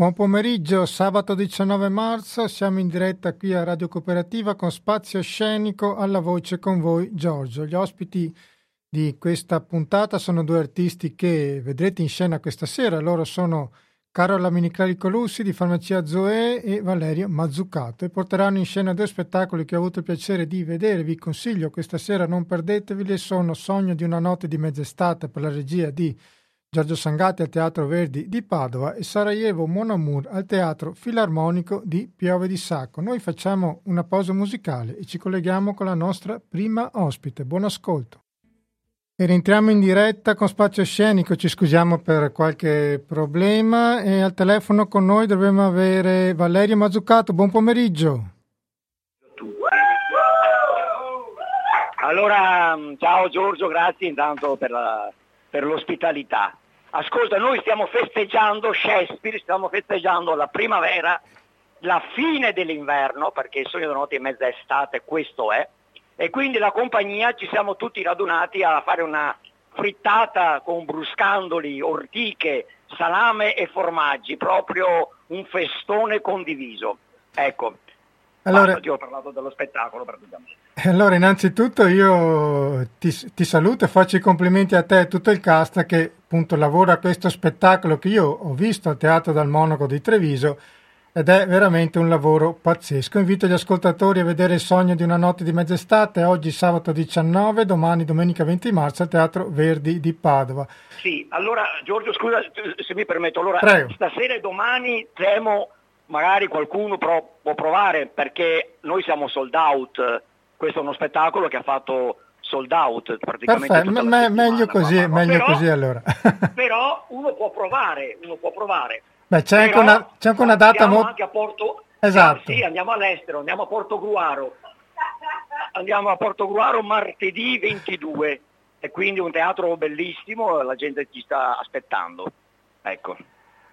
Buon pomeriggio, sabato 19 marzo, siamo in diretta qui a Radio Cooperativa con Spazio Scenico alla voce con voi Giorgio. Gli ospiti di questa puntata sono due artisti che vedrete in scena questa sera, loro sono Carola Miniclari Colussi di Farmacia Zoe e Valerio Mazzucato e porteranno in scena due spettacoli che ho avuto il piacere di vedere, vi consiglio questa sera, non perdeteveli, sono Sogno di una notte di mezz'estate per la regia di Giorgio Sangati al Teatro Verdi di Padova e Sarajevo Mon Amour al Teatro Filarmonico di Piove di Sacco. Noi facciamo una pausa musicale e ci colleghiamo con la nostra prima ospite. Buon ascolto. E rientriamo in diretta con Spazio Scenico, ci scusiamo per qualche problema e al telefono con noi dovremmo avere Valerio Mazzucato. Buon pomeriggio. Allora, ciao Giorgio, grazie intanto per, la, per l'ospitalità. Ascolta, noi stiamo festeggiando Shakespeare, stiamo festeggiando la primavera, la fine dell'inverno, perché il sogno della notte e mezza estate questo è, e quindi la compagnia ci siamo tutti radunati a fare una frittata con bruscandoli, ortiche, salame e formaggi, proprio un festone condiviso. Ecco, allora, Basta, ti ho parlato dello spettacolo praticamente. Allora, innanzitutto io ti, ti, saluto e faccio i complimenti a te e a tutto il cast che appunto lavora a questo spettacolo che io ho visto al Teatro dal Monaco di Treviso ed è veramente un lavoro pazzesco. Invito gli ascoltatori a vedere il sogno di una notte di mezz'estate, oggi sabato 19, domani domenica 20 marzo al Teatro Verdi di Padova. Sì, allora Giorgio scusa se mi permetto, allora Prego. stasera e domani temo magari qualcuno pro- può provare perché noi siamo sold out, questo è uno spettacolo che ha fatto sold out praticamente. Perfetto, me- meglio così, ma, ma, meglio però, così allora. però uno può provare, uno può provare. Beh, c'è, anche una, c'è anche una, data molto... anche a Porto... Esatto. Sì, andiamo all'estero, andiamo a Porto Gruaro. Andiamo a Porto Gruaro martedì 22 e quindi un teatro bellissimo, la gente ci sta aspettando. Ecco.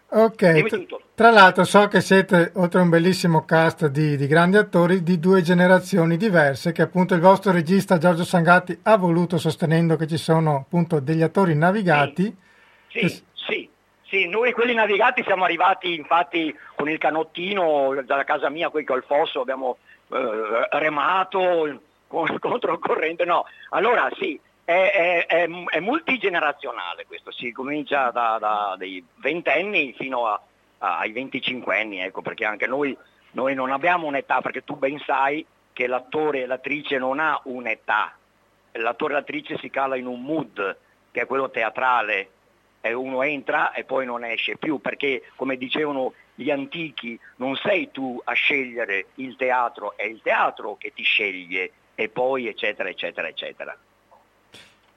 Ok, tra l'altro so che siete, oltre a un bellissimo cast di, di, grandi attori, di due generazioni diverse, che appunto il vostro regista Giorgio Sangatti ha voluto sostenendo che ci sono appunto degli attori navigati. Sì, che... sì, sì, noi quelli navigati siamo arrivati infatti con il canottino dalla casa mia, qui col fosso, abbiamo eh, remato contro il corrente, no. Allora sì, è, è, è, multigenerazionale questo, si comincia da, da dei ventenni fino a, a, ai 25 anni, ecco, perché anche noi, noi non abbiamo un'età, perché tu ben sai che l'attore e l'attrice non ha un'età, l'attore e l'attrice si cala in un mood, che è quello teatrale, e uno entra e poi non esce più, perché come dicevano gli antichi, non sei tu a scegliere il teatro, è il teatro che ti sceglie e poi eccetera eccetera eccetera.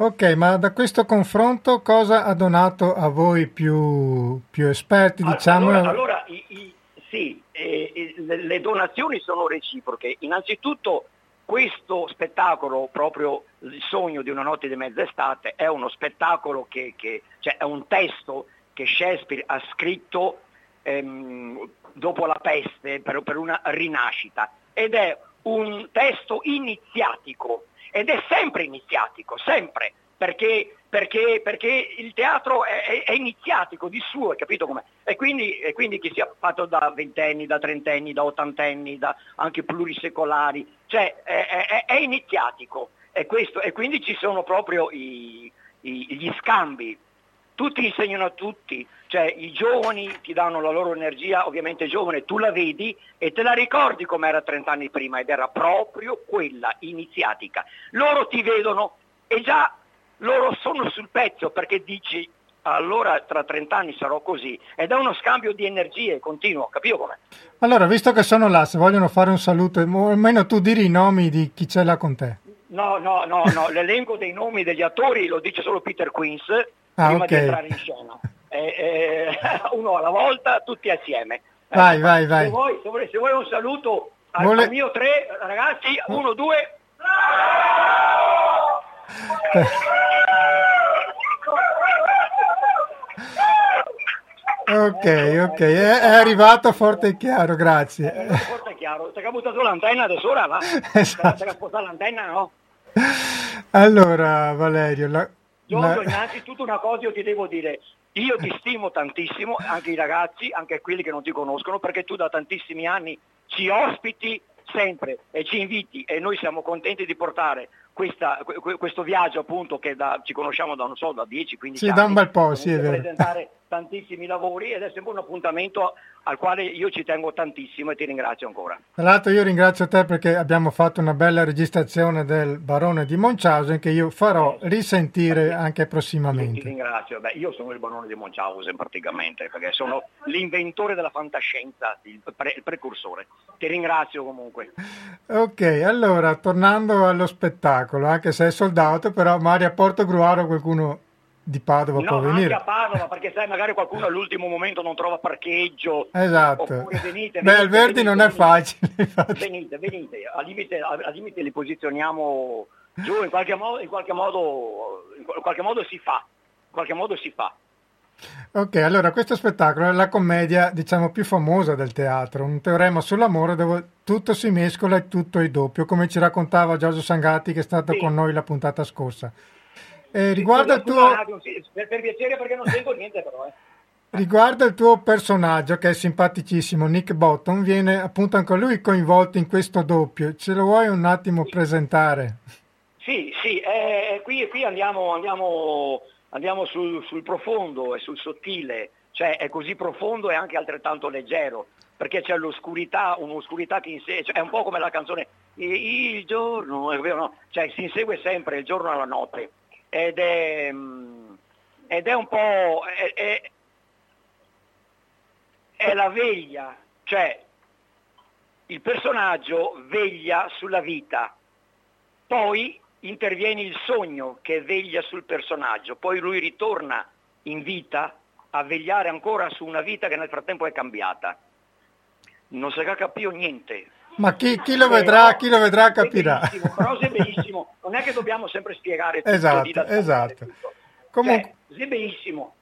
Ok, ma da questo confronto cosa ha donato a voi più, più esperti? Diciamo? Allora, allora i, i, sì, eh, le donazioni sono reciproche. Innanzitutto questo spettacolo, proprio il sogno di una notte di mezza estate, è uno spettacolo che, che cioè è un testo che Shakespeare ha scritto ehm, dopo la peste per, per una rinascita ed è un testo iniziatico ed è sempre iniziatico, sempre, perché, perché, perché il teatro è, è, è, iniziatico di suo, capito com'è? E quindi, e quindi che sia fatto da ventenni, da trentenni, da ottantenni, da anche plurisecolari, cioè è, è iniziatico e, questo, e, quindi ci sono proprio i, i, gli scambi tutti insegnano a tutti, cioè i giovani ti danno la loro energia, ovviamente giovane tu la vedi e te la ricordi come era 30 anni prima ed era proprio quella iniziatica. Loro ti vedono e già loro sono sul pezzo perché dici allora tra 30 anni sarò così ed è uno scambio di energie continuo, capito com'è? Allora, visto che sono là, se vogliono fare un saluto, almeno tu diri i nomi di chi c'è là con te. No, no, no, no. l'elenco dei nomi degli attori lo dice solo Peter Queens, ah, prima okay. di entrare in scena. Eh, eh, uno alla volta, tutti assieme. Vai, eh, vai, vai. Se vuoi, se vuoi, se vuoi un saluto al, Vole... al, mio tre, ragazzi, uno, due. Ok, ok, è, è, arrivato forte e chiaro, grazie. È forte e chiaro, ti ha buttato l'antenna da sola, va? Esatto. Ti ha spostato l'antenna, no? Allora, Valerio, la, Giorgio, innanzitutto una cosa io ti devo dire, io ti stimo tantissimo, anche i ragazzi, anche quelli che non ti conoscono, perché tu da tantissimi anni ci ospiti sempre e ci inviti e noi siamo contenti di portare questa, questo viaggio appunto che da, ci conosciamo da, non so, da 10-15 sì, anni. Da un bel po', sì, è vero. presentare tantissimi lavori ed è sempre un appuntamento al quale io ci tengo tantissimo e ti ringrazio ancora. Tra l'altro io ringrazio te perché abbiamo fatto una bella registrazione del Barone di Munchausen che io farò risentire anche prossimamente. Io ti ringrazio, Beh, io sono il Barone di Munchausen praticamente perché sono l'inventore della fantascienza, il, pre- il precursore. Ti ringrazio comunque. Ok, allora tornando allo spettacolo, anche se è soldato, però magari a Porto Gruaro qualcuno di Padova no, può venire. a Padova perché sai magari qualcuno all'ultimo momento non trova parcheggio. Esatto. Venite, Beh, venite, Alberti venite, non venite, è facile. Venite, venite, al limite, al limite li posizioniamo giù, in qualche modo, in qualche modo, in qualche modo si fa. In qualche modo si fa. Ok, allora questo spettacolo è la commedia, diciamo, più famosa del teatro, un teorema sull'amore dove tutto si mescola e tutto è doppio, come ci raccontava Giorgio Sangatti che è stato sì. con noi la puntata scorsa. Eh, riguardo il tuo... Per, per, piacere perché non sento niente però. Eh. Riguardo il tuo personaggio che è simpaticissimo, Nick Bottom, viene appunto anche lui coinvolto in questo doppio. Ce lo vuoi un attimo sì. presentare? Sì, sì, eh, qui, qui, andiamo, andiamo, andiamo sul, sul, profondo e sul sottile, cioè è così profondo e anche altrettanto leggero, perché c'è l'oscurità, un'oscurità che in sé, cioè è un po' come la canzone Il giorno, è vero, no? cioè si insegue sempre il giorno alla notte ed è, mm, ed è un po' è, è, è la veglia, cioè il personaggio veglia sulla vita, poi interviene il sogno che veglia sul personaggio, poi lui ritorna in vita a vegliare ancora su una vita che nel frattempo è cambiata. Non si capito niente, ma chi, chi, lo vedrà, chi, lo vedrà, capirà. Però è benissimo, non è che dobbiamo sempre spiegare tutto. Esatto, esatto. Comunque, cioè, è benissimo.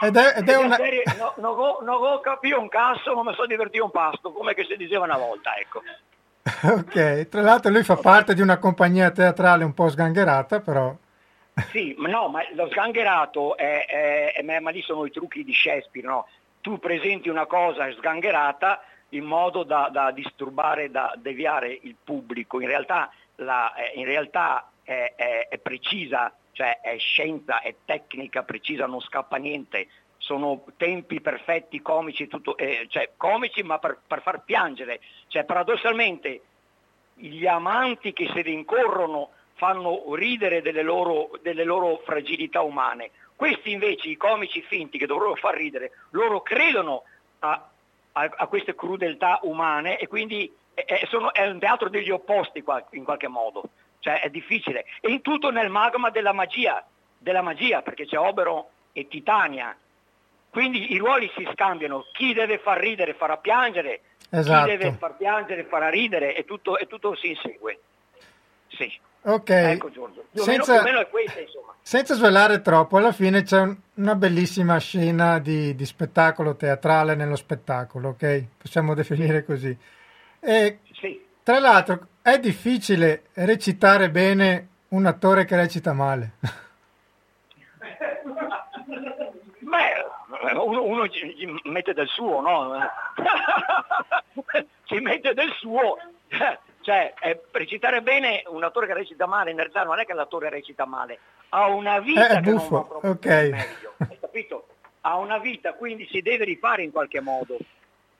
Ed è, ed è una... Serie, no, non ho, non ho capito un cazzo, ma mi sono divertito un pasto, come che si diceva una volta, ecco. ok, tra l'altro lui fa parte di una compagnia teatrale un po' sgangherata, però... Sì, ma no, ma lo sgangherato è, è, è, ma lì sono i trucchi di Shakespeare, no? Tu presenti una cosa sgangherata in modo da, da disturbare, da deviare il pubblico. In realtà, la, eh, in realtà è, è, è, precisa, cioè è scienza, è tecnica precisa, non scappa niente. Sono tempi perfetti, comici, tutto, eh, cioè comici ma per, per far piangere. Cioè, paradossalmente gli amanti che si rincorrono fanno ridere delle loro, delle loro fragilità umane. Questi invece, i comici finti che dovrebbero far ridere, loro credono a, a, a queste crudeltà umane e quindi è, è, sono, è, un teatro degli opposti in qualche modo, cioè è difficile. E in tutto nel magma della magia, della magia perché c'è Oberon e Titania. Quindi i ruoli si scambiano, chi deve far ridere farà piangere, esatto. chi deve far piangere farà ridere e tutto, e tutto si insegue. Sì. Ok. Ecco Giorgio, più, senza, meno, più o meno è questa insomma. Senza svelare troppo, alla fine c'è un, una bellissima scena di, di, spettacolo teatrale nello spettacolo, ok? Possiamo definire così. E, sì. Tra l'altro è difficile recitare bene un attore che recita male. Beh, uno, uno ci mette del suo, no? ci mette del suo cioè, eh, recitare bene un attore che recita male, in realtà non è che l'attore recita male, ha una vita eh, che buffo. non va proprio okay. meglio, hai capito? Ha una vita, quindi si deve rifare in qualche modo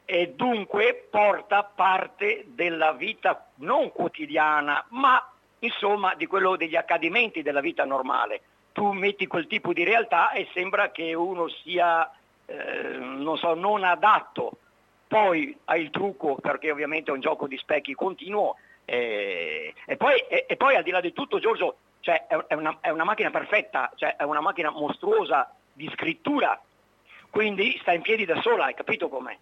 e dunque porta parte della vita non quotidiana, ma insomma di quello degli accadimenti della vita normale. Tu metti quel tipo di realtà e sembra che uno sia, eh, non so, non adatto poi hai il trucco perché ovviamente è un gioco di specchi continuo eh, e, poi, e, e, poi, al di là di tutto Giorgio cioè, è, una, è, una, macchina perfetta, cioè, è una macchina mostruosa di scrittura, quindi sta in piedi da sola, hai capito com'è?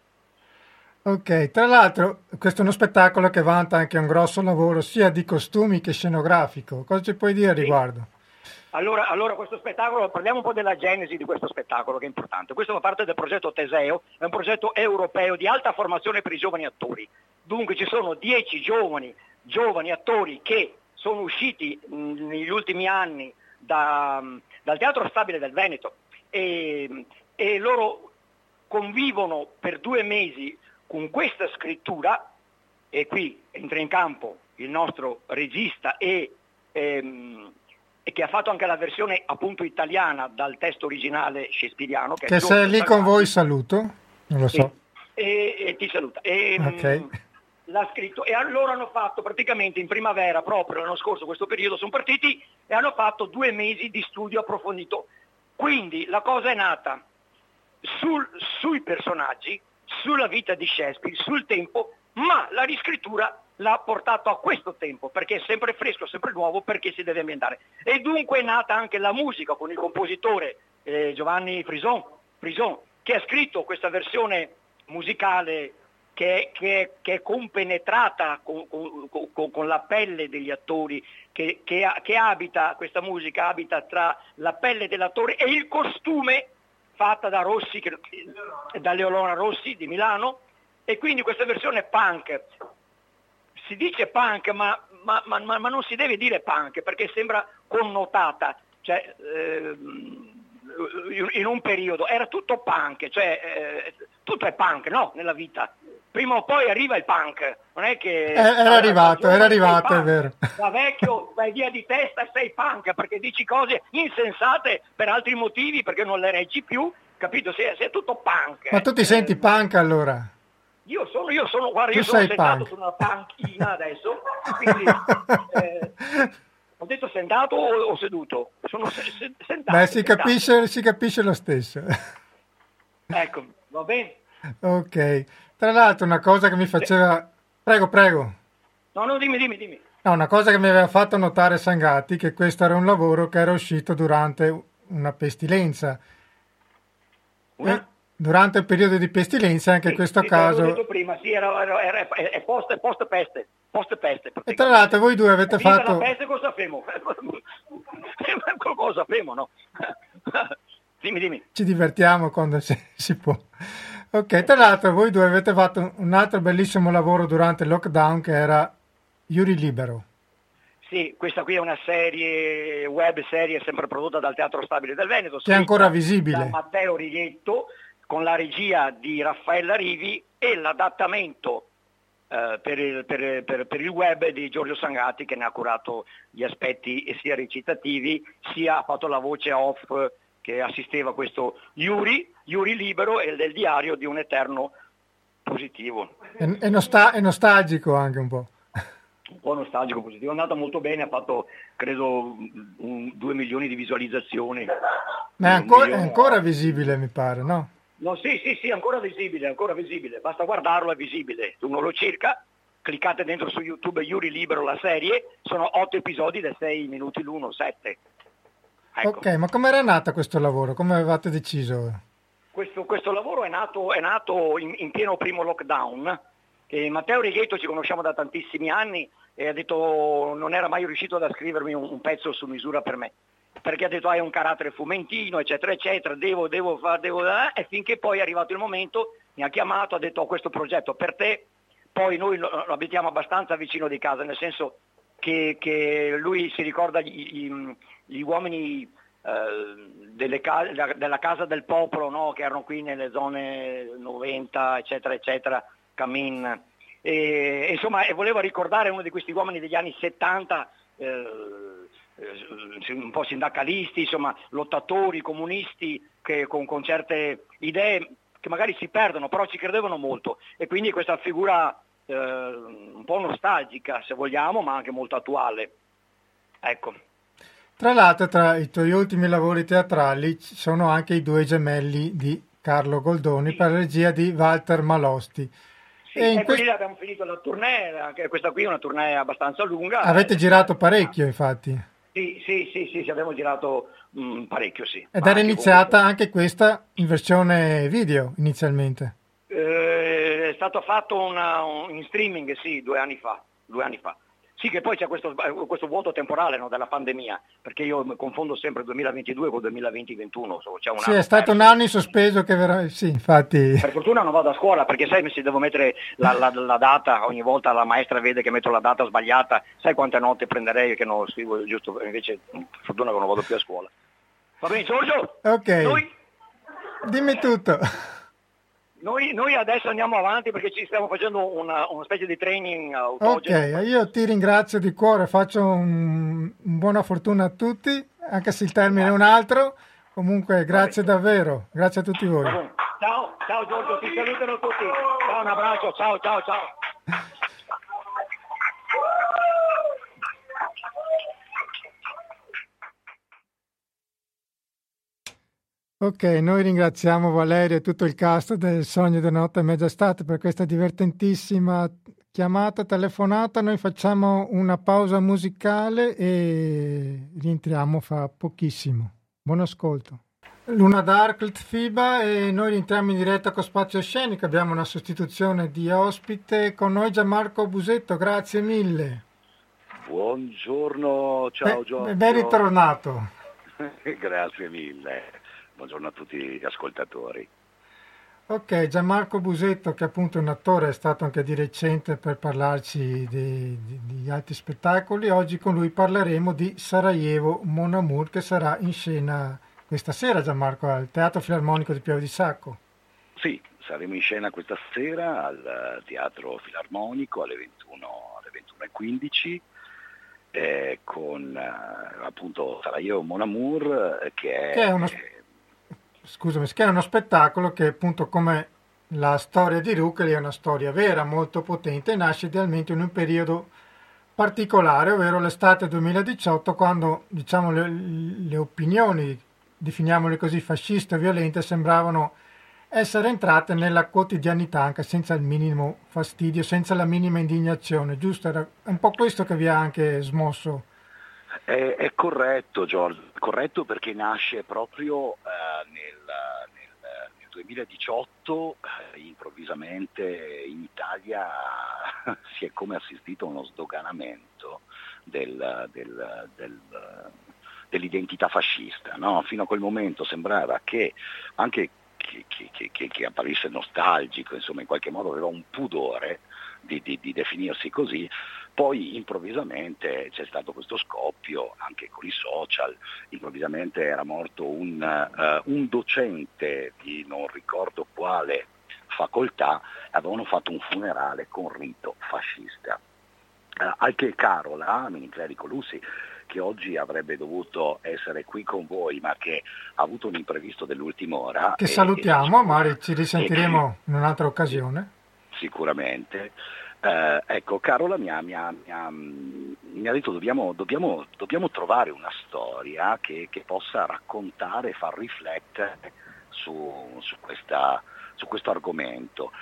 Ok, tra l'altro questo è uno spettacolo che vanta anche un grosso lavoro sia di costumi che scenografico, cosa ci puoi dire a riguardo? Allora, allora, questo spettacolo, parliamo un po' della genesi di questo spettacolo che è importante. Questo fa parte del progetto Teseo, è un progetto europeo di alta formazione per i giovani attori. Dunque ci sono dieci giovani, giovani attori che sono usciti mh, negli ultimi anni da, dal Teatro Stabile del Veneto e, e loro convivono per due mesi con questa scrittura e qui entra in campo il nostro regista e, ehm, e che ha fatto anche la versione appunto italiana dal testo originale shakespeariano. Che, che se è lì con voi saluto, non lo so. E, e ti saluta. E, ehm, okay. L'ha scritto e allora hanno fatto praticamente in primavera, proprio l'anno scorso, questo periodo, sono partiti e hanno fatto due mesi di studio approfondito. Quindi la cosa è nata sul, sui personaggi, sulla vita di Shakespeare, sul tempo, ma la riscrittura l'ha portato a questo tempo, perché è sempre fresco, sempre nuovo, perché si deve ambientare. E dunque è nata anche la musica con il compositore eh, Giovanni Frison, Frison, che ha scritto questa versione musicale che, che, che è compenetrata con, con, con, con, la pelle degli attori, che, che abita, questa musica abita tra la pelle dell'attore e il costume fatta da Rossi, da Leonora Rossi di Milano, e quindi questa versione punk si dice punk, ma, ma, ma, ma, non si deve dire punk perché sembra connotata, cioè, eh, in un periodo era tutto punk, cioè eh, tutto è punk, no, nella vita. Prima o poi arriva il punk, non è che... Eh, era arrivato, era arrivato, è vero. Da vecchio vai via di testa e sei punk perché dici cose insensate per altri motivi, perché non le reggi più, capito? Sei, sei tutto punk. Ma tu ti senti punk allora? Io sono, io sono, guarda, io sono sentato punk. su una panchina adesso, quindi, eh, ho detto sentato o, o seduto? Sono se, se, sentato. Beh, si, sentato. Capisce, si capisce lo stesso. Ecco, va bene. Ok. Tra l'altro una cosa che mi faceva... Prego, prego. No, no, dimmi, dimmi, dimmi. No, una cosa che mi aveva fatto notare Sangatti, che questo era un lavoro che era uscito durante una pestilenza. Una? Durante il periodo di pestilenza, anche in questo caso... detto prima, sì, era, era, era, è post, post peste. Post peste e tra l'altro voi due avete fatto... La peste cosa sappiamo? cosa sappiamo, no? dimmi, dimmi. Ci divertiamo quando si, si, può. Ok, tra l'altro voi due avete fatto un altro bellissimo lavoro durante il lockdown che era Yuri Libero. Sì, questa qui è una serie, web serie sempre prodotta dal Teatro Stabile del Veneto. Che è ancora visibile. Da Matteo Riglietto, con la regia di Raffaella Rivi e l'adattamento eh, per, il, per, per, per, il, web di Giorgio Sangati che ne ha curato gli aspetti sia recitativi sia ha fatto la voce off che assisteva questo Yuri, Yuri libero e del diario di un eterno positivo. È, è, nostal- è nostalgico anche un po' un po' nostalgico positivo, è andato molto bene, ha fatto credo 2 milioni di visualizzazioni. Ma è ancora, è ancora visibile mi pare, no? No, sì, sì, sì, ancora visibile, ancora visibile. Basta guardarlo, è visibile. Uno lo cerca, cliccate dentro su YouTube Yuri Libero la serie, sono otto episodi da sei minuti l'uno, sette. Ecco. Ok, ma come era nata questo lavoro? Come avevate deciso? Questo, questo lavoro è nato, è nato in, in, pieno primo lockdown. E Matteo Righetto ci conosciamo da tantissimi anni e ha detto non era mai riuscito ad scrivermi un, un pezzo su misura per me perché ha detto hai un carattere fumentino, eccetera, eccetera, devo, devo fare, devo... E finché poi è arrivato il momento, mi ha chiamato, ha detto ho questo progetto per te, poi noi lo, lo abitiamo abbastanza vicino di casa, nel senso che, che lui si ricorda gli, gli, gli uomini eh, case, della Casa del Popolo, no? che erano qui nelle zone 90, eccetera, eccetera, Camin. E, insomma, e voleva ricordare uno di questi uomini degli anni 70, eh, eh, un po' sindacalisti, insomma, lottatori, comunisti che con, con, certe idee che magari si perdono, però ci credevano molto e quindi questa figura eh, un po' nostalgica se vogliamo, ma anche molto attuale. Ecco. Tra l'altro tra i tuoi ultimi lavori teatrali ci sono anche i due gemelli di Carlo Goldoni sì. per la regia di Walter Malosti. Sì, e in quest... abbiamo finito la tournée, anche questa qui è una tournée abbastanza lunga. Avete eh, girato parecchio infatti. Sì, sì, sì, sì, abbiamo girato mh, mm, parecchio, sì. Ed era iniziata comunque... anche questa in versione video inizialmente? Eh, è stato fatto una, un, in streaming, sì, due anni fa. Due anni fa. Sì, che poi c'è questo, questo vuoto temporale no, della pandemia, perché io confondo sempre 2022 con 2020-2021. sì, è stato un anno in sospeso che veramente... Sì, infatti... Per fortuna non vado a scuola, perché sai, se devo mettere la, la, la, data, ogni volta la maestra vede che metto la data sbagliata, sai quante note prenderei che non scrivo giusto, invece per fortuna che non vado più a scuola. Va bene Giorgio? Ok. Noi Dimmi tutto. Noi, noi, adesso andiamo avanti perché ci stiamo facendo una, una specie di training autogeno. Ok, io ti ringrazio di cuore, faccio un, un buona fortuna a tutti, anche se il termine è un altro. Comunque grazie davvero, grazie a tutti voi. Ciao, ciao Giorgio, ti salutano tutti. Ciao, un abbraccio, ciao, ciao, ciao. Ok, noi ringraziamo Valerio e tutto il cast del Sogno di Notte e Mezza Estate per questa divertentissima chiamata, telefonata. Noi facciamo una pausa musicale e rientriamo fra pochissimo. Buon ascolto. Luna Dark, FIBA e noi rientriamo in diretta con Spazio Scenico. Abbiamo una sostituzione di ospite con noi Gianmarco Busetto, grazie mille. Buongiorno, ciao Giorgio. Ben ritornato. grazie mille buongiorno a tutti gli ascoltatori. Ok, Gianmarco Busetto, che appunto è un attore, è stato anche di recente per parlarci di, di, di altri spettacoli. Oggi con lui parleremo di Sarajevo Mon Amour, che sarà in scena questa sera, Gianmarco, al Teatro Filarmonico di Piave di Sacco. Sì, saremo in scena questa sera al Teatro Filarmonico alle 21, alle 21.15 eh, con eh, appunto Sarajevo Mon Amour, eh, che è... Che è uno scusami, che è uno spettacolo che appunto come la storia di Ruckel è una storia vera, molto potente, nasce idealmente in un periodo particolare, ovvero l'estate 2018, quando diciamo, le, le opinioni, definiamole così, fasciste e violente, sembravano essere entrate nella quotidianità anche senza il minimo fastidio, senza la minima indignazione, giusto? Era un po' questo che vi ha anche smosso. È, è corretto Giorgio, corretto perché nasce proprio eh, nel 2018 eh, improvvisamente in Italia si è come assistito a uno sdoganamento del, del, del, dell'identità fascista. No? Fino a quel momento sembrava che anche chi, chi, chi, chi, apparisse nostalgico, insomma in qualche modo aveva un pudore di, di, di definirsi così, poi improvvisamente c'è stato questo scoppio anche con i social, improvvisamente era morto un, uh, un docente di non ricordo quale facoltà, avevano fatto un funerale con rito fascista. Uh, anche Carola, Miniclerico Lussi, che oggi avrebbe dovuto essere qui con voi, ma che ha avuto un imprevisto dell'ultima ora. Che e, salutiamo, e, magari ci risentiremo e, in un'altra occasione. Sicuramente. Eh, ecco, Carola mi ha, mi ha, mi ha, mi ha detto dobbiamo, dobbiamo, dobbiamo, trovare una storia che, che, possa raccontare e far riflettere su, su, questa, su questo argomento.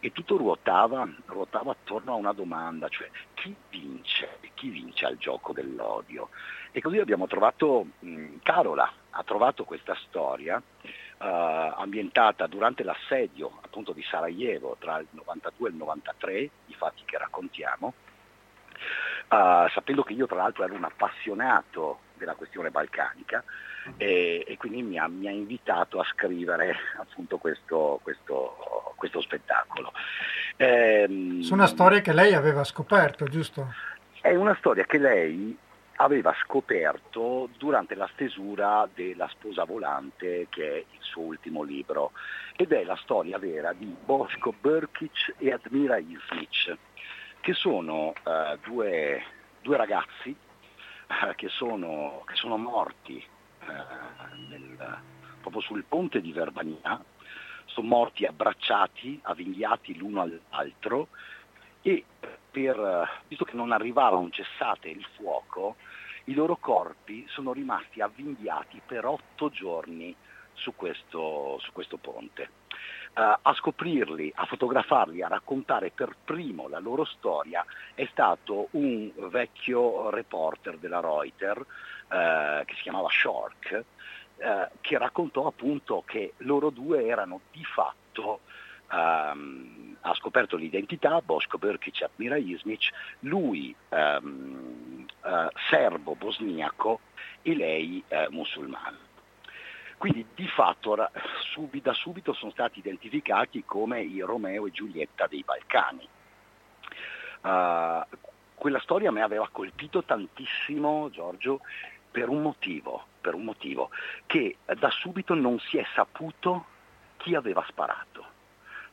E tutto ruotava, ruotava, attorno a una domanda, cioè chi vince? Chi vince al gioco dell'odio? E così abbiamo trovato, mh, Carola ha trovato questa storia eh, ambientata durante l'assedio appunto di Sarajevo tra il 92 e il 93, i fatti che raccontiamo, uh, sapendo che io tra l'altro ero un appassionato della questione balcanica e, e quindi mi ha, mi ha, invitato a scrivere appunto questo, questo, questo spettacolo. Ehm, Su una storia che lei aveva scoperto, giusto? È una storia che lei aveva scoperto durante la stesura della Sposa Volante, che è il suo ultimo libro, ed è la storia vera di Bosko Brkic e Admira Ismic, che sono uh, due, due, ragazzi uh, che, sono, che, sono, morti uh, nel, proprio sul ponte di Verbania, sono morti abbracciati, avvinghiati l'uno all'altro e per, visto che non arrivava un cessate il fuoco, i loro corpi sono rimasti avvinghiati per otto giorni su questo, su questo ponte. Uh, a scoprirli, a fotografarli, a raccontare per primo la loro storia è stato un vecchio reporter della Reuters uh, che si chiamava Shork, uh, che raccontò appunto che loro due erano di fatto um, ha scoperto l'identità, Bosko Brkic Admira Ismic, lui um, uh, serbo-bosniaco e lei uh, musulmana. Quindi di fatto da subito sono stati identificati come i Romeo e Giulietta dei Balcani. Uh, quella storia mi aveva colpito tantissimo, Giorgio, per un motivo, per un motivo che da subito non si è saputo chi aveva sparato.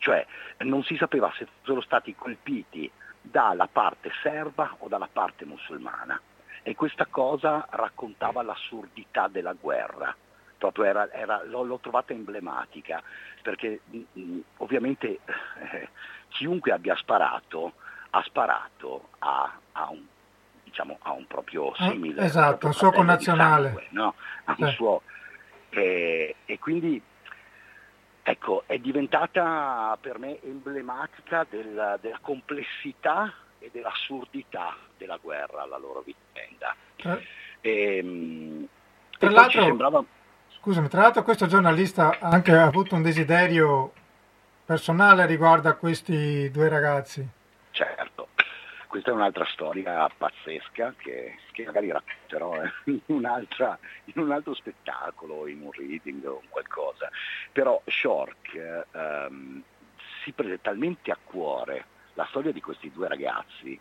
Cioè non si sapeva se fossero stati colpiti dalla parte serba o dalla parte musulmana e questa cosa raccontava l'assurdità della guerra. Proprio era, era, l'ho, trovata emblematica perché mh, mm, ovviamente eh, chiunque abbia sparato ha sparato a, a, un, diciamo, a un, proprio ah, simile. Eh, esatto, un suo connazionale. Sangue, no? un suo, eh, e quindi ecco, è diventata per me emblematica del, della complessità e dell'assurdità della guerra alla loro vicenda. Eh. E, tra, e l'altro, sembrava... scusami, tra l'altro questo giornalista ha anche avuto un desiderio personale riguardo a questi due ragazzi. Certo, questa è un'altra storia pazzesca che, che magari racconterò eh, in, in, un altro spettacolo, in un reading o qualcosa. Però Shork ehm, si prese talmente a cuore la storia di questi due ragazzi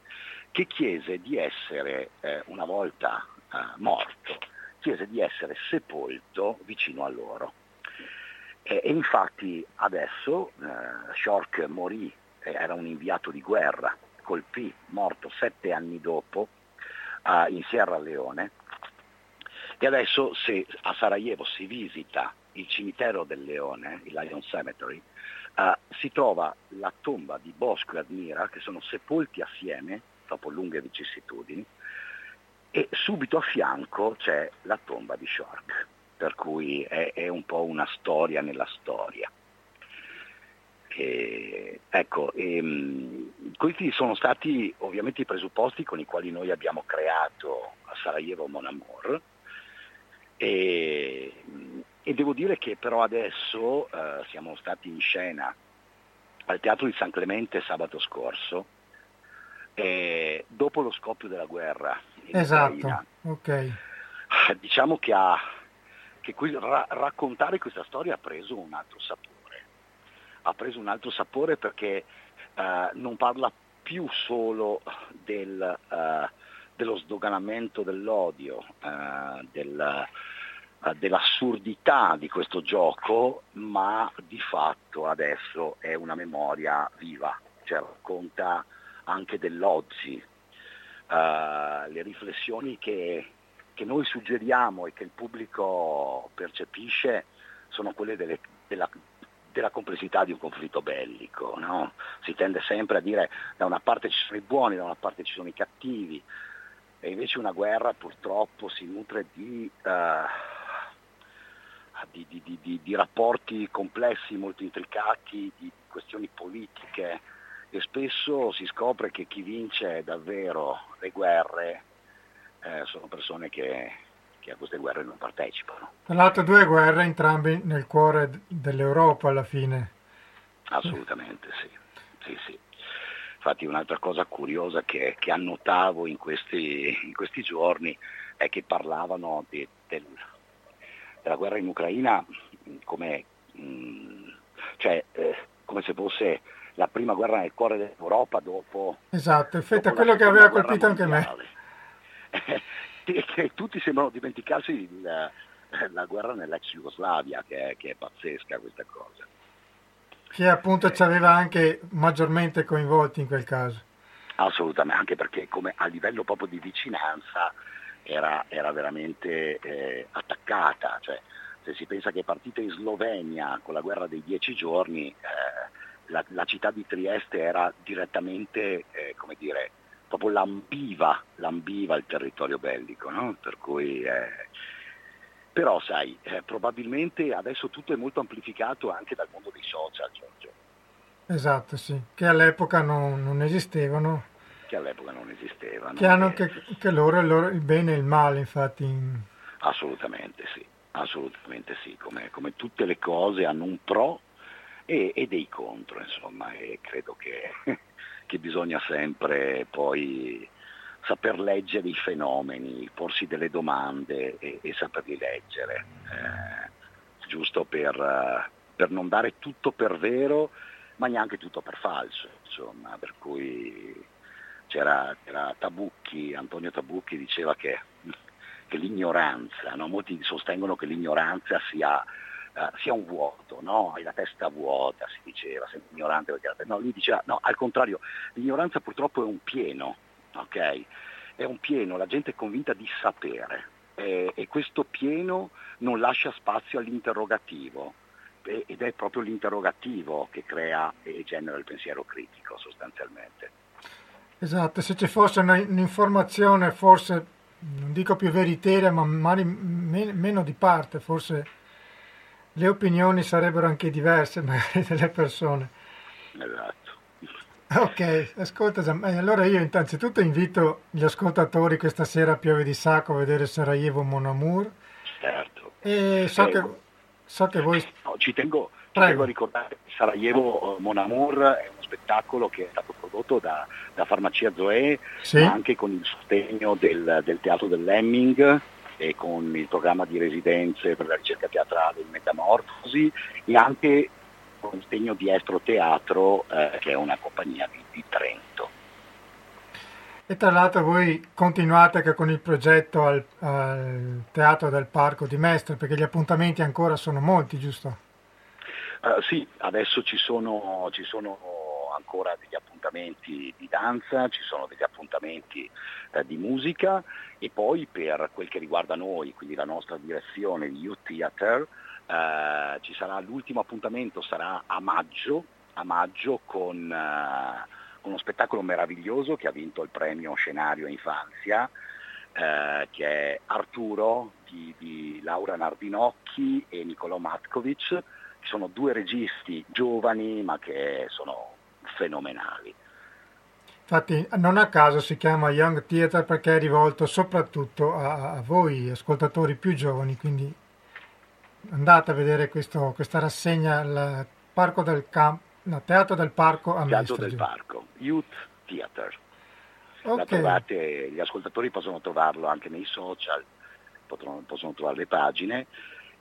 che chiese di essere, eh, una volta eh, morto, chiese di essere sepolto vicino a loro. E, e infatti adesso eh, Shork morì, era un inviato di guerra, colpì, morto sette anni dopo, eh, in Sierra Leone, e adesso se a Sarajevo si visita il cimitero del Leone, il Lion Cemetery, Uh, si trova la tomba di Bosco e Admira che sono sepolti assieme dopo lunghe vicissitudini e subito a fianco c'è la tomba di Shork, per cui è, è un po' una storia nella storia. E, ecco, e, ehm, questi sono stati ovviamente i presupposti con i quali noi abbiamo creato a Sarajevo Mon Amour e, e devo dire che però adesso eh, siamo stati in scena al Teatro di San Clemente sabato scorso, eh, dopo lo scoppio della guerra. esatto, ok. Diciamo che, ha, che qui, ra, raccontare questa storia ha preso un altro sapore. Ha preso un altro sapore perché eh, non parla più solo del, uh, dello sdoganamento dell'odio, uh, del, eh, dell'assurdità di questo gioco, ma di fatto adesso è una memoria viva, cioè racconta anche dell'oggi. Uh, le riflessioni che, che, noi suggeriamo e che il pubblico percepisce sono quelle delle, della, della, complessità di un conflitto bellico. No? Si tende sempre a dire da una parte ci sono i buoni, da una parte ci sono i cattivi, e invece una guerra purtroppo si nutre di... Uh, di, di, di, rapporti complessi, molto intricati, di questioni politiche e spesso si scopre che chi vince davvero le guerre eh, sono persone che, che, a queste guerre non partecipano. Tra l'altro due guerre entrambi nel cuore dell'Europa alla fine. Assolutamente sì, sì, sì. Infatti un'altra cosa curiosa che, che annotavo in questi, in questi, giorni è che parlavano di, del, della guerra in Ucraina come, mh, cioè, eh, come se fosse la prima guerra nel cuore dell'Europa dopo... Esatto, effetto è quello che aveva colpito anche me. e che tutti sembrano dimenticarsi la, la guerra nell'ex Jugoslavia, che è, che è pazzesca questa cosa. Che appunto ci aveva anche maggiormente coinvolti in quel caso. Assolutamente, anche perché come a livello proprio di vicinanza era, era veramente eh, attaccata. Cioè, se si pensa che è partita in Slovenia con la guerra dei dieci giorni, eh, la, la, città di Trieste era direttamente, eh, come dire, proprio lambiva, lambiva il territorio bellico, no? per cui... Eh, però sai, eh, probabilmente adesso tutto è molto amplificato anche dal mondo dei social, Giorgio. Esatto, sì, che all'epoca non, non esistevano che all'epoca non esistevano. Che hanno anche che loro, il, loro, il bene e il male, infatti. Assolutamente sì, assolutamente sì, come, come tutte le cose hanno un pro e, e dei contro, insomma, e credo che, che bisogna sempre poi saper leggere i fenomeni, porsi delle domande e, e saperli leggere, eh, giusto per, per, non dare tutto per vero, ma neanche tutto per falso, insomma, per cui c'era, c'era Tabucchi, Antonio Tabucchi diceva che, che l'ignoranza, no? molti sostengono che l'ignoranza sia uh, sia un vuoto, no? hai la testa vuota, si diceva, sei ignorante perché la no, lui diceva no, al contrario, l'ignoranza purtroppo è un pieno, ok? È un pieno, la gente è convinta di sapere eh, e questo pieno non lascia spazio all'interrogativo ed è proprio l'interrogativo che crea e genera il pensiero critico sostanzialmente. Esatto, se ci fosse un'informazione forse, non dico più veritiera, ma meno di parte, forse le opinioni sarebbero anche diverse magari delle persone. Esatto. Ok, ascolta, allora io innanzitutto invito gli ascoltatori questa sera a Piove di Sacco a vedere Sarajevo Mon Amour. Certo. E so, che, so che voi... No, ci, tengo, ci tengo, a ricordare che Sarajevo Mon Amour è uno spettacolo che è stato prodotto da, da Farmacia Zoe, sì. ma anche con il sostegno del, del Teatro dell'Hemming e con il programma di residenze per la ricerca teatrale in Metamorfosi e anche con il sostegno di Estro Teatro, eh, che è una compagnia di, di, Trento. E tra l'altro voi continuate anche con il progetto al, al Teatro del Parco di Mestre, perché gli appuntamenti ancora sono molti, giusto? Uh, sì, adesso ci sono, ci sono ancora degli appuntamenti di danza, ci sono degli appuntamenti eh, di musica. E poi per quel che riguarda noi, quindi la nostra direzione, il Youth Theater, eh, ci sarà l'ultimo appuntamento sarà a maggio, a maggio con eh, uno spettacolo meraviglioso che ha vinto il premio Scenario Infanzia, eh, che è Arturo di, di, Laura Nardinocchi e Nicolò Matkovic, che sono due registi giovani ma che sono fenomenali. Infatti non a caso si chiama Young Theater perché è rivolto soprattutto a, a voi ascoltatori più giovani, quindi andate a vedere questo, questa rassegna al Parco del Campo, no, Teatro del Parco a Teatro del Parco, Youth Theater. Okay. Trovate, gli ascoltatori possono trovarlo anche nei social, possono, possono trovare le pagine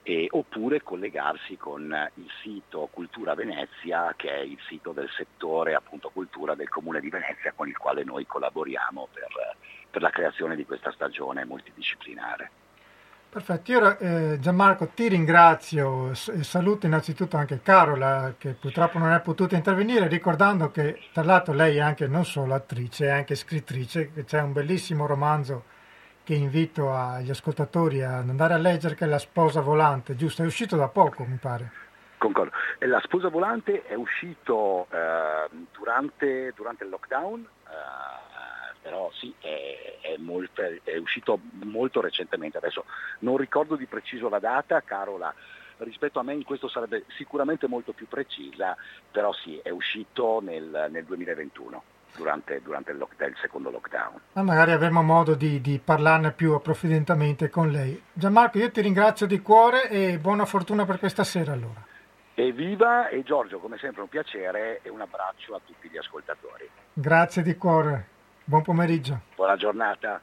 e, oppure collegarsi con il sito Cultura Venezia che è il sito del settore appunto cultura del Comune di Venezia con il quale noi collaboriamo per, per la creazione di questa stagione multidisciplinare. Perfetto, io eh, Gianmarco ti ringrazio e saluto innanzitutto anche Carola che purtroppo non è potuta intervenire ricordando che tra l'altro lei è anche non solo attrice, è anche scrittrice, c'è un bellissimo romanzo che invito agli ascoltatori ad andare a leggere che è La sposa volante, giusto? È uscito da poco mi pare. Concordo. La sposa volante è uscito eh, durante, durante, il lockdown. Eh, però sì, è, è, molto, è, uscito molto recentemente, adesso non ricordo di preciso la data, Carola rispetto a me in questo sarebbe sicuramente molto più precisa, però sì, è uscito nel, nel 2021. Durante, durante il, lockdown, il, secondo lockdown. Ma magari avremo modo di, di, parlarne più approfonditamente con lei. Gianmarco, io ti ringrazio di cuore e buona fortuna per questa sera allora. Evviva e Giorgio, come sempre un piacere e un abbraccio a tutti gli ascoltatori. Grazie di cuore. Buon pomeriggio. Buona giornata.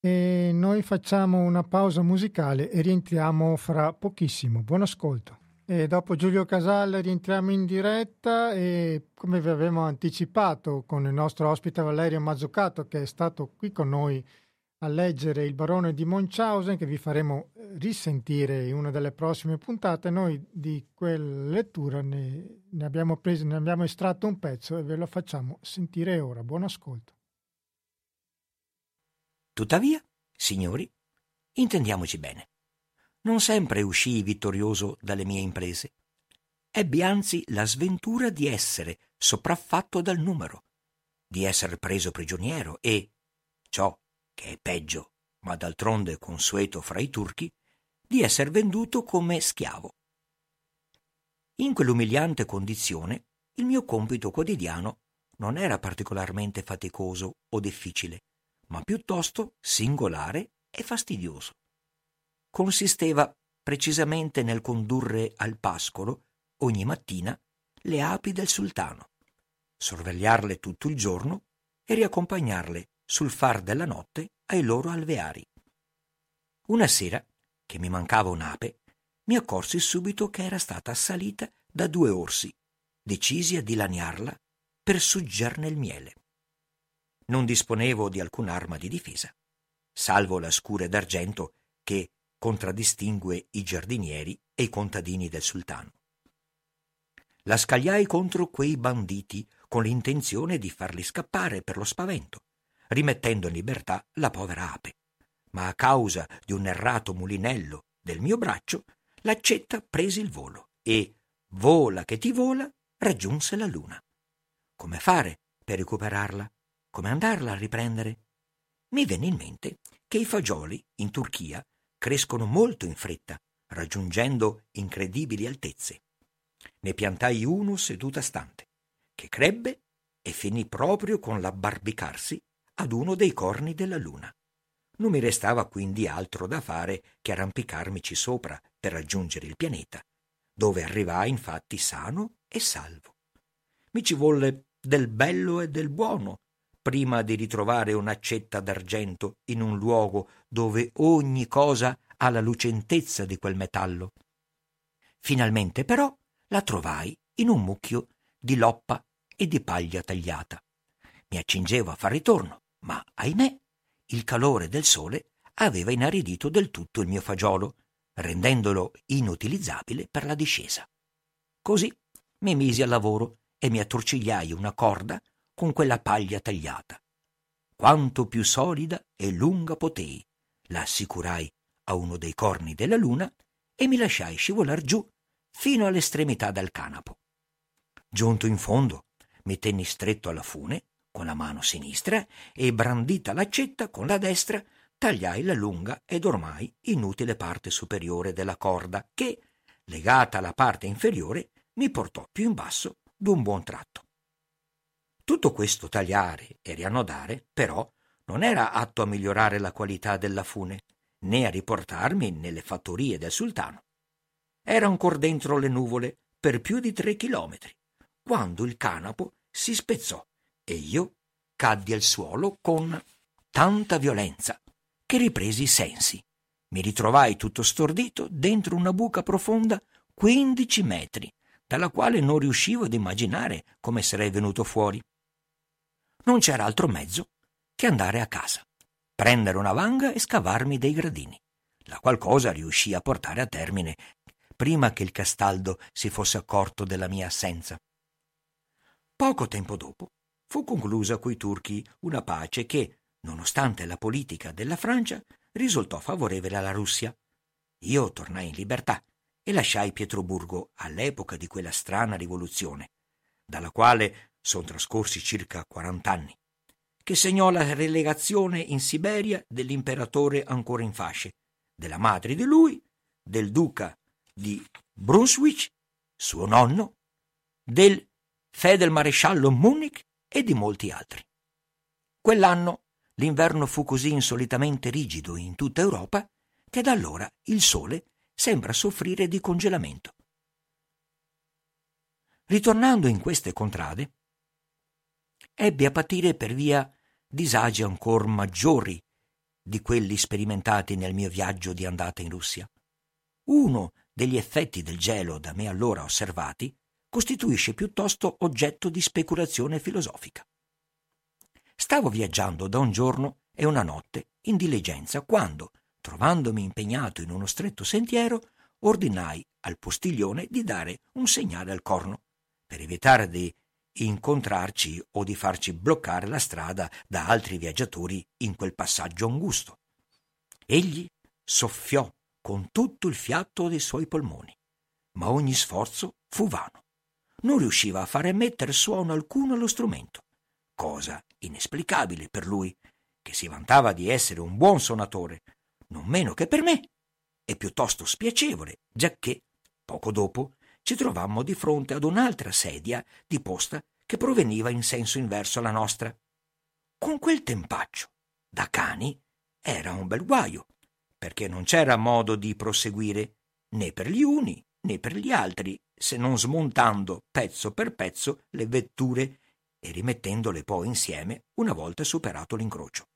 E noi facciamo una pausa musicale e rientriamo fra pochissimo. Buon ascolto. E dopo Giulio Casale rientriamo in diretta e come vi avevamo anticipato con il nostro ospite Valerio Mazzucato che è stato qui con noi a leggere Il barone di Munchausen che vi faremo eh, risentire in una delle prossime puntate. Noi di quella lettura ne, ne, abbiamo preso, ne abbiamo estratto un pezzo e ve lo facciamo sentire ora. Buon ascolto. Tuttavia, signori, intendiamoci bene. Non sempre uscii vittorioso dalle mie imprese. Ebbi anzi la sventura di essere sopraffatto dal numero, di essere preso prigioniero e, ciò che è peggio, ma d'altronde consueto fra i turchi, di essere venduto come schiavo. In quell'umiliante condizione il mio compito quotidiano non era particolarmente faticoso o difficile, ma piuttosto singolare e fastidioso. Consisteva precisamente nel condurre al pascolo ogni mattina le api del sultano, sorvegliarle tutto il giorno e riaccompagnarle sul far della notte ai loro alveari. Una sera, che mi mancava un'ape, mi accorsi subito che era stata assalita da due orsi, decisi a dilaniarla per suggerne il miele. Non disponevo di alcun'arma di difesa, salvo la scure d'argento che, contraddistingue i giardinieri e i contadini del sultano. La scagliai contro quei banditi con l'intenzione di farli scappare per lo spavento, rimettendo in libertà la povera ape. Ma a causa di un errato mulinello del mio braccio, l'accetta prese il volo e, vola che ti vola, raggiunse la luna. Come fare per recuperarla? Come andarla a riprendere? Mi venne in mente che i fagioli in Turchia crescono molto in fretta, raggiungendo incredibili altezze. Ne piantai uno seduta stante, che crebbe e finì proprio con l'abbarbicarsi ad uno dei corni della luna. Non mi restava quindi altro da fare che arrampicarmici sopra per raggiungere il pianeta, dove arrivai infatti sano e salvo. Mi ci volle del bello e del buono prima di ritrovare un'accetta d'argento in un luogo dove ogni cosa ha la lucentezza di quel metallo. Finalmente però la trovai in un mucchio di loppa e di paglia tagliata. Mi accingevo a far ritorno, ma ahimè il calore del sole aveva inaridito del tutto il mio fagiolo, rendendolo inutilizzabile per la discesa. Così mi misi al lavoro e mi attorcigliai una corda con quella paglia tagliata. Quanto più solida e lunga potei, la assicurai a uno dei corni della luna e mi lasciai scivolar giù fino all'estremità del canapo. Giunto in fondo, mi tenni stretto alla fune con la mano sinistra e brandita l'accetta con la destra, tagliai la lunga ed ormai inutile parte superiore della corda che, legata alla parte inferiore, mi portò più in basso d'un buon tratto. Tutto questo tagliare e riannodare, però, non era atto a migliorare la qualità della fune, né a riportarmi nelle fattorie del sultano. Era ancor dentro le nuvole per più di tre chilometri, quando il canapo si spezzò e io caddi al suolo con tanta violenza che ripresi i sensi. Mi ritrovai tutto stordito dentro una buca profonda quindici metri, dalla quale non riuscivo ad immaginare come sarei venuto fuori. Non c'era altro mezzo che andare a casa, prendere una vanga e scavarmi dei gradini, la qual cosa riuscì a portare a termine prima che il Castaldo si fosse accorto della mia assenza. Poco tempo dopo fu conclusa coi turchi una pace che, nonostante la politica della Francia, risultò favorevole alla Russia. Io tornai in libertà e lasciai Pietroburgo all'epoca di quella strana rivoluzione, dalla quale sono trascorsi circa quarant'anni, che segnò la relegazione in Siberia dell'imperatore ancora in fasce, della madre di lui, del duca di Brunswick, suo nonno, del fedelmaresciallo Munich e di molti altri. Quell'anno l'inverno fu così insolitamente rigido in tutta Europa che da allora il sole sembra soffrire di congelamento. Ritornando in queste contrade, ebbe a patire per via disagi ancor maggiori di quelli sperimentati nel mio viaggio di andata in Russia. Uno degli effetti del gelo da me allora osservati costituisce piuttosto oggetto di speculazione filosofica. Stavo viaggiando da un giorno e una notte in diligenza quando, trovandomi impegnato in uno stretto sentiero, ordinai al postiglione di dare un segnale al corno, per evitare di incontrarci o di farci bloccare la strada da altri viaggiatori in quel passaggio angusto. Egli soffiò con tutto il fiato dei suoi polmoni, ma ogni sforzo fu vano. Non riusciva a fare emettere suono alcuno allo strumento, cosa inesplicabile per lui, che si vantava di essere un buon suonatore, non meno che per me, e piuttosto spiacevole, giacché, poco dopo, ci trovammo di fronte ad un'altra sedia di posta che proveniva in senso inverso alla nostra. Con quel tempaccio, da cani, era un bel guaio, perché non c'era modo di proseguire né per gli uni né per gli altri, se non smontando pezzo per pezzo le vetture e rimettendole poi insieme una volta superato l'incrocio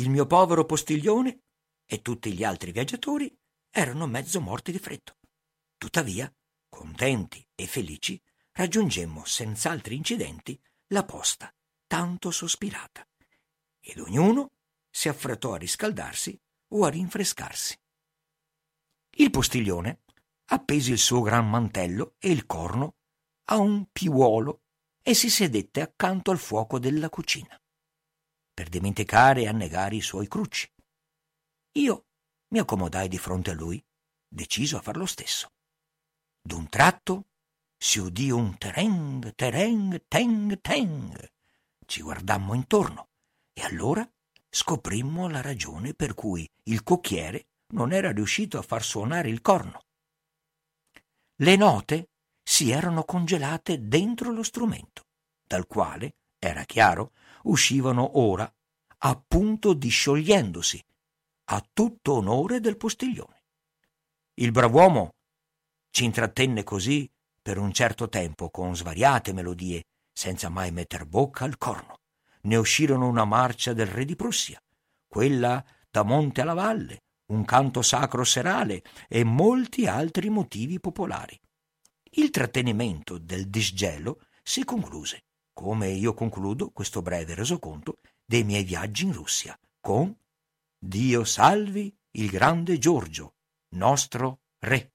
il mio povero postiglione e tutti gli altri viaggiatori erano mezzo morti di freddo. Tuttavia, contenti e felici, raggiungemmo senz'altri incidenti la posta tanto sospirata ed ognuno si affrettò a riscaldarsi o a rinfrescarsi. Il postiglione appese il suo gran mantello e il corno a un piuolo e si sedette accanto al fuoco della cucina, per dimenticare e annegare i suoi crucci. Io mi accomodai di fronte a lui, deciso a far lo stesso. D'un tratto si udì un tereng, tereng, teng, teng. Ci guardammo intorno e allora scoprimmo la ragione per cui il cocchiere non era riuscito a far suonare il corno. Le note si erano congelate dentro lo strumento, dal quale, era chiaro, uscivano ora, appunto disciogliendosi, a tutto onore del postiglione. Il brav'uomo ci intrattenne così per un certo tempo con svariate melodie, senza mai metter bocca al corno. Ne uscirono una marcia del re di Prussia, quella da monte alla valle, un canto sacro serale e molti altri motivi popolari. Il trattenimento del disgelo si concluse, come io concludo questo breve resoconto dei miei viaggi in Russia, con Dio salvi il grande Giorgio, nostro re.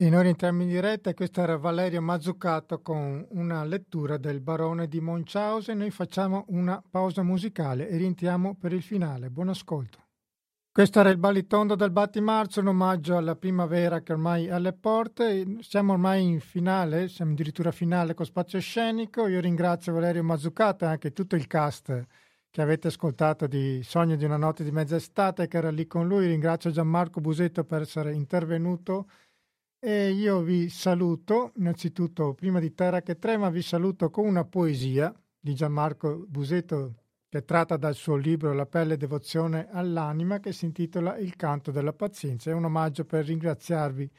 In ora entriamo in diretta questo era Valerio Mazzucato con una lettura del barone di Munchausen. Noi facciamo una pausa musicale e rientriamo per il finale. Buon ascolto. Questo era il Balitondo del Battimarzo, un omaggio alla primavera che ormai è alle porte. Siamo ormai in finale, siamo addirittura finale con spazio scenico. Io ringrazio Valerio Mazzucato e anche tutto il cast che avete ascoltato di Sogno di una notte di mezza estate che era lì con lui. Ringrazio Gianmarco Busetto per essere intervenuto e io vi saluto, innanzitutto prima di Terra che trema, vi saluto con una poesia di Gianmarco Busetto che tratta dal suo libro La pelle devozione all'anima che si intitola Il canto della pazienza. È un omaggio per ringraziarvi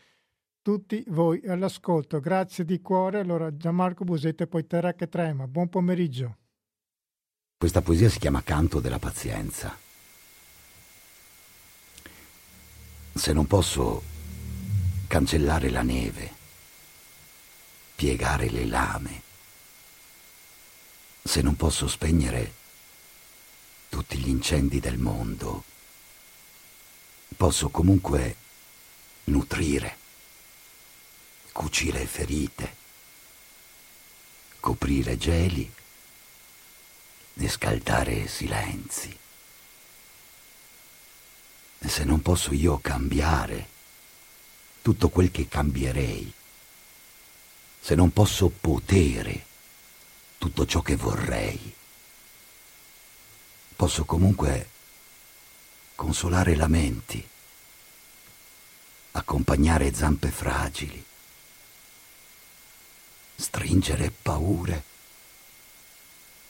tutti voi all'ascolto. Grazie di cuore. Allora Gianmarco Busetto e poi Terra che trema. Buon pomeriggio. Questa poesia si chiama Canto della pazienza. Se non posso cancellare la neve, piegare le lame. Se non posso spegnere tutti gli incendi del mondo, posso comunque nutrire, cucire ferite, coprire geli e scaldare silenzi. Se non posso io cambiare, tutto quel che cambierei, se non posso potere tutto ciò che vorrei. Posso comunque consolare lamenti, accompagnare zampe fragili, stringere paure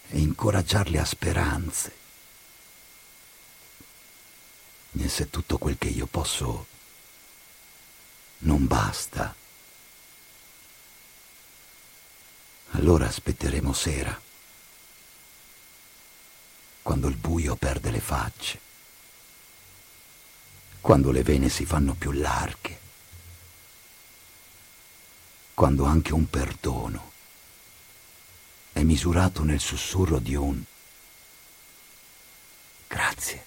e incoraggiarle a speranze. E se tutto quel che io posso non basta. Allora aspetteremo sera, quando il buio perde le facce, quando le vene si fanno più larghe, quando anche un perdono è misurato nel sussurro di un grazie.